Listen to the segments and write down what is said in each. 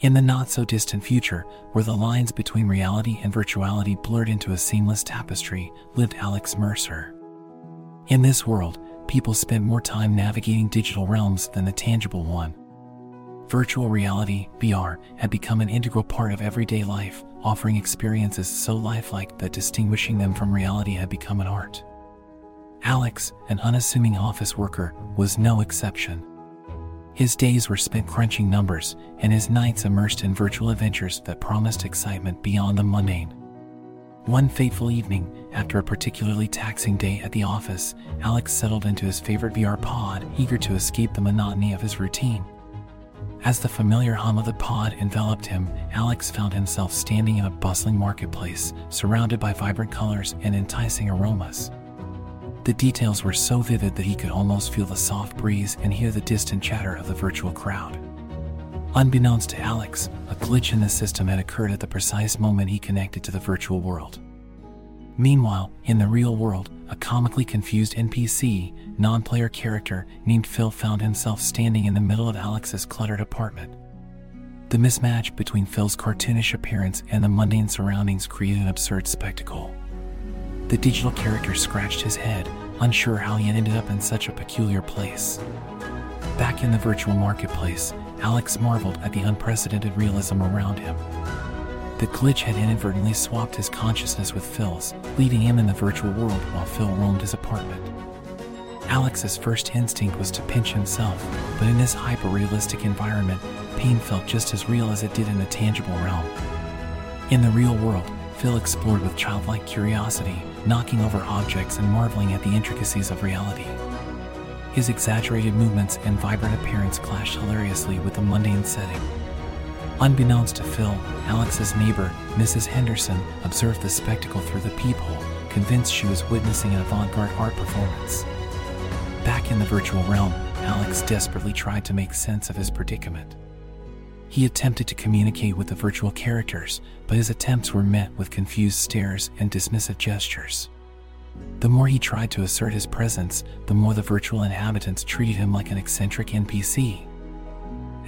In the not so distant future, where the lines between reality and virtuality blurred into a seamless tapestry, lived Alex Mercer. In this world, people spent more time navigating digital realms than the tangible one. Virtual reality, VR, had become an integral part of everyday life, offering experiences so lifelike that distinguishing them from reality had become an art. Alex, an unassuming office worker, was no exception. His days were spent crunching numbers, and his nights immersed in virtual adventures that promised excitement beyond the mundane. One fateful evening, after a particularly taxing day at the office, Alex settled into his favorite VR pod, eager to escape the monotony of his routine. As the familiar hum of the pod enveloped him, Alex found himself standing in a bustling marketplace, surrounded by vibrant colors and enticing aromas. The details were so vivid that he could almost feel the soft breeze and hear the distant chatter of the virtual crowd. Unbeknownst to Alex, a glitch in the system had occurred at the precise moment he connected to the virtual world. Meanwhile, in the real world, a comically confused NPC, non player character named Phil found himself standing in the middle of Alex's cluttered apartment. The mismatch between Phil's cartoonish appearance and the mundane surroundings created an absurd spectacle. The digital character scratched his head, unsure how he ended up in such a peculiar place. Back in the virtual marketplace, Alex marveled at the unprecedented realism around him. The glitch had inadvertently swapped his consciousness with Phil's, leaving him in the virtual world while Phil roamed his apartment. Alex's first instinct was to pinch himself, but in this hyper-realistic environment, pain felt just as real as it did in the tangible realm. In the real world, Phil explored with childlike curiosity, knocking over objects and marveling at the intricacies of reality. His exaggerated movements and vibrant appearance clashed hilariously with the mundane setting. Unbeknownst to Phil, Alex's neighbor, Mrs. Henderson, observed the spectacle through the peephole, convinced she was witnessing an avant garde art performance. Back in the virtual realm, Alex desperately tried to make sense of his predicament. He attempted to communicate with the virtual characters, but his attempts were met with confused stares and dismissive gestures. The more he tried to assert his presence, the more the virtual inhabitants treated him like an eccentric NPC.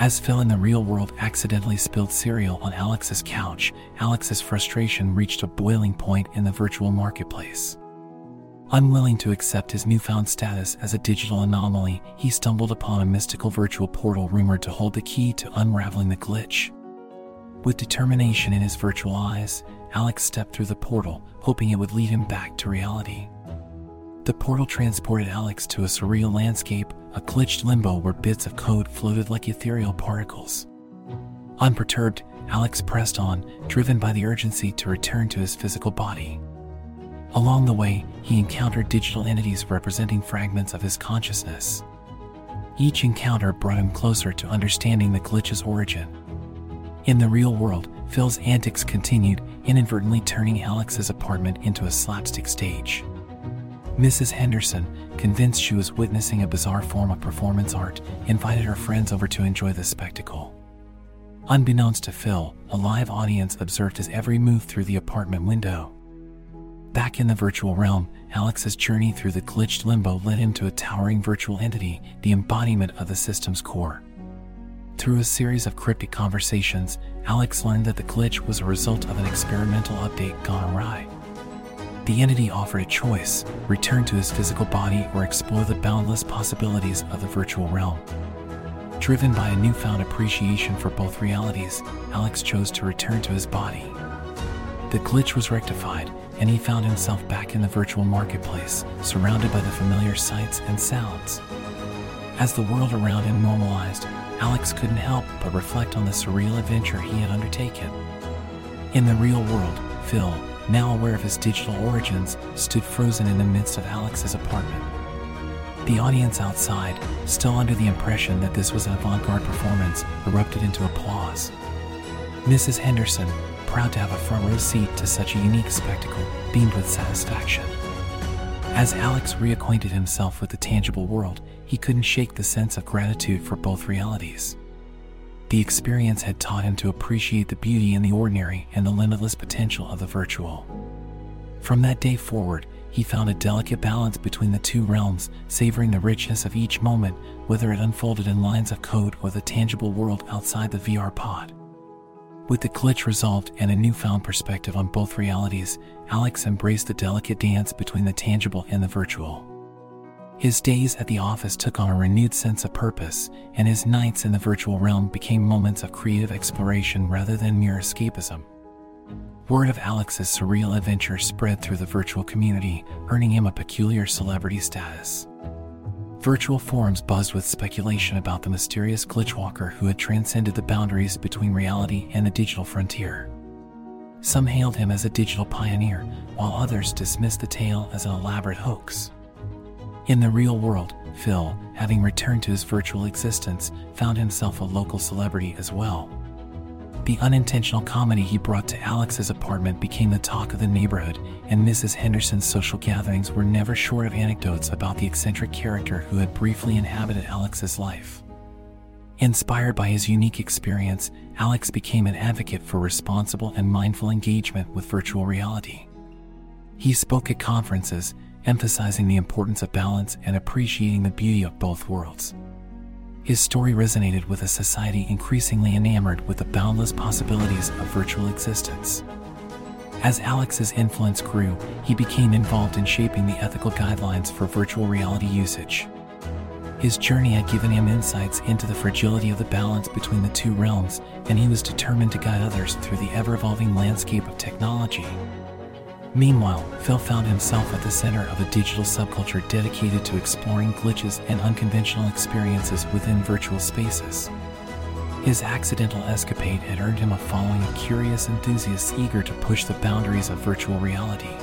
As Phil in the real world accidentally spilled cereal on Alex's couch, Alex's frustration reached a boiling point in the virtual marketplace. Unwilling to accept his newfound status as a digital anomaly, he stumbled upon a mystical virtual portal rumored to hold the key to unraveling the glitch. With determination in his virtual eyes, Alex stepped through the portal, hoping it would lead him back to reality. The portal transported Alex to a surreal landscape, a glitched limbo where bits of code floated like ethereal particles. Unperturbed, Alex pressed on, driven by the urgency to return to his physical body. Along the way, he encountered digital entities representing fragments of his consciousness. Each encounter brought him closer to understanding the glitch's origin. In the real world, Phil's antics continued, inadvertently turning Alex's apartment into a slapstick stage. Mrs. Henderson, convinced she was witnessing a bizarre form of performance art, invited her friends over to enjoy the spectacle. Unbeknownst to Phil, a live audience observed his every move through the apartment window. Back in the virtual realm, Alex's journey through the glitched limbo led him to a towering virtual entity, the embodiment of the system's core. Through a series of cryptic conversations, Alex learned that the glitch was a result of an experimental update gone awry. The entity offered a choice return to his physical body or explore the boundless possibilities of the virtual realm. Driven by a newfound appreciation for both realities, Alex chose to return to his body. The glitch was rectified, and he found himself back in the virtual marketplace, surrounded by the familiar sights and sounds. As the world around him normalized, Alex couldn't help but reflect on the surreal adventure he had undertaken. In the real world, Phil, now aware of his digital origins, stood frozen in the midst of Alex's apartment. The audience outside, still under the impression that this was an avant garde performance, erupted into applause. Mrs. Henderson, proud to have a front row seat to such a unique spectacle, beamed with satisfaction. As Alex reacquainted himself with the tangible world, he couldn't shake the sense of gratitude for both realities. The experience had taught him to appreciate the beauty in the ordinary and the limitless potential of the virtual. From that day forward, he found a delicate balance between the two realms, savoring the richness of each moment, whether it unfolded in lines of code or the tangible world outside the VR pod. With the glitch resolved and a newfound perspective on both realities, Alex embraced the delicate dance between the tangible and the virtual. His days at the office took on a renewed sense of purpose, and his nights in the virtual realm became moments of creative exploration rather than mere escapism. Word of Alex's surreal adventure spread through the virtual community, earning him a peculiar celebrity status. Virtual forums buzzed with speculation about the mysterious glitchwalker who had transcended the boundaries between reality and the digital frontier. Some hailed him as a digital pioneer, while others dismissed the tale as an elaborate hoax. In the real world, Phil, having returned to his virtual existence, found himself a local celebrity as well. The unintentional comedy he brought to Alex's apartment became the talk of the neighborhood, and Mrs. Henderson's social gatherings were never short of anecdotes about the eccentric character who had briefly inhabited Alex's life. Inspired by his unique experience, Alex became an advocate for responsible and mindful engagement with virtual reality. He spoke at conferences, emphasizing the importance of balance and appreciating the beauty of both worlds. His story resonated with a society increasingly enamored with the boundless possibilities of virtual existence. As Alex's influence grew, he became involved in shaping the ethical guidelines for virtual reality usage. His journey had given him insights into the fragility of the balance between the two realms, and he was determined to guide others through the ever evolving landscape of technology. Meanwhile, Phil found himself at the center of a digital subculture dedicated to exploring glitches and unconventional experiences within virtual spaces. His accidental escapade had earned him a following of curious enthusiasts eager to push the boundaries of virtual reality.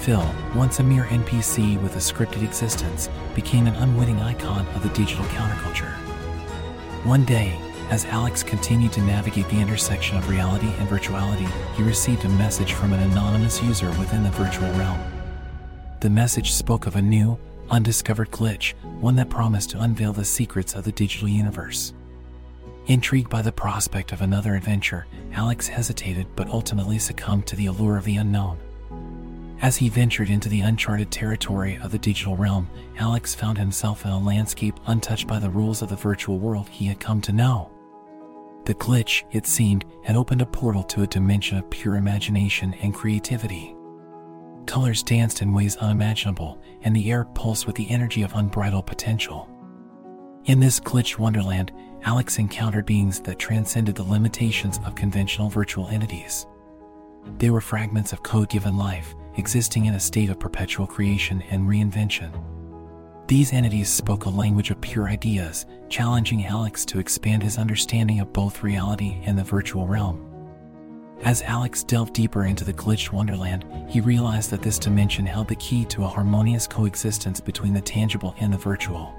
Phil, once a mere NPC with a scripted existence, became an unwitting icon of the digital counterculture. One day, as Alex continued to navigate the intersection of reality and virtuality, he received a message from an anonymous user within the virtual realm. The message spoke of a new, undiscovered glitch, one that promised to unveil the secrets of the digital universe. Intrigued by the prospect of another adventure, Alex hesitated but ultimately succumbed to the allure of the unknown. As he ventured into the uncharted territory of the digital realm, Alex found himself in a landscape untouched by the rules of the virtual world he had come to know. The glitch, it seemed, had opened a portal to a dimension of pure imagination and creativity. Colors danced in ways unimaginable, and the air pulsed with the energy of unbridled potential. In this glitched wonderland, Alex encountered beings that transcended the limitations of conventional virtual entities. They were fragments of code given life, existing in a state of perpetual creation and reinvention. These entities spoke a language of pure ideas, challenging Alex to expand his understanding of both reality and the virtual realm. As Alex delved deeper into the glitched wonderland, he realized that this dimension held the key to a harmonious coexistence between the tangible and the virtual.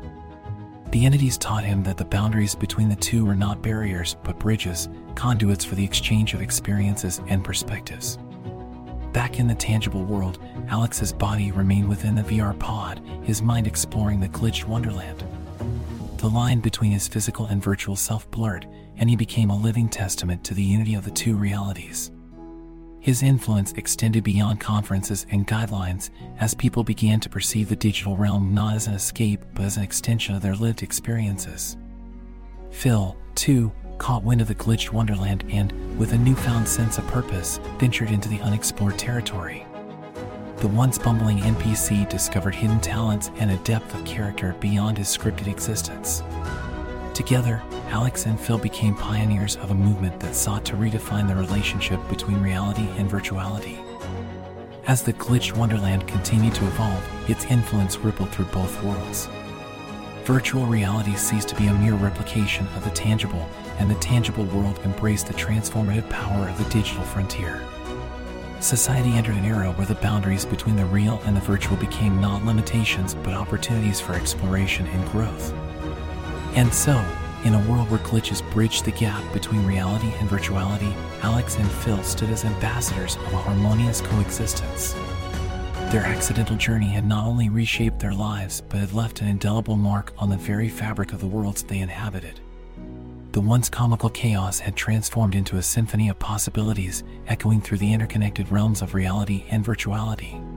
The entities taught him that the boundaries between the two were not barriers, but bridges, conduits for the exchange of experiences and perspectives. Back in the tangible world, Alex's body remained within the VR pod, his mind exploring the glitched wonderland. The line between his physical and virtual self blurred, and he became a living testament to the unity of the two realities. His influence extended beyond conferences and guidelines as people began to perceive the digital realm not as an escape but as an extension of their lived experiences. Phil, too, caught wind of the glitched wonderland and, with a newfound sense of purpose, ventured into the unexplored territory. The once bumbling NPC discovered hidden talents and a depth of character beyond his scripted existence. Together, Alex and Phil became pioneers of a movement that sought to redefine the relationship between reality and virtuality. As the glitched wonderland continued to evolve, its influence rippled through both worlds. Virtual reality ceased to be a mere replication of the tangible and the tangible world embraced the transformative power of the digital frontier. Society entered an era where the boundaries between the real and the virtual became not limitations but opportunities for exploration and growth. And so, in a world where glitches bridged the gap between reality and virtuality, Alex and Phil stood as ambassadors of a harmonious coexistence. Their accidental journey had not only reshaped their lives, but had left an indelible mark on the very fabric of the worlds they inhabited. The once comical chaos had transformed into a symphony of possibilities, echoing through the interconnected realms of reality and virtuality.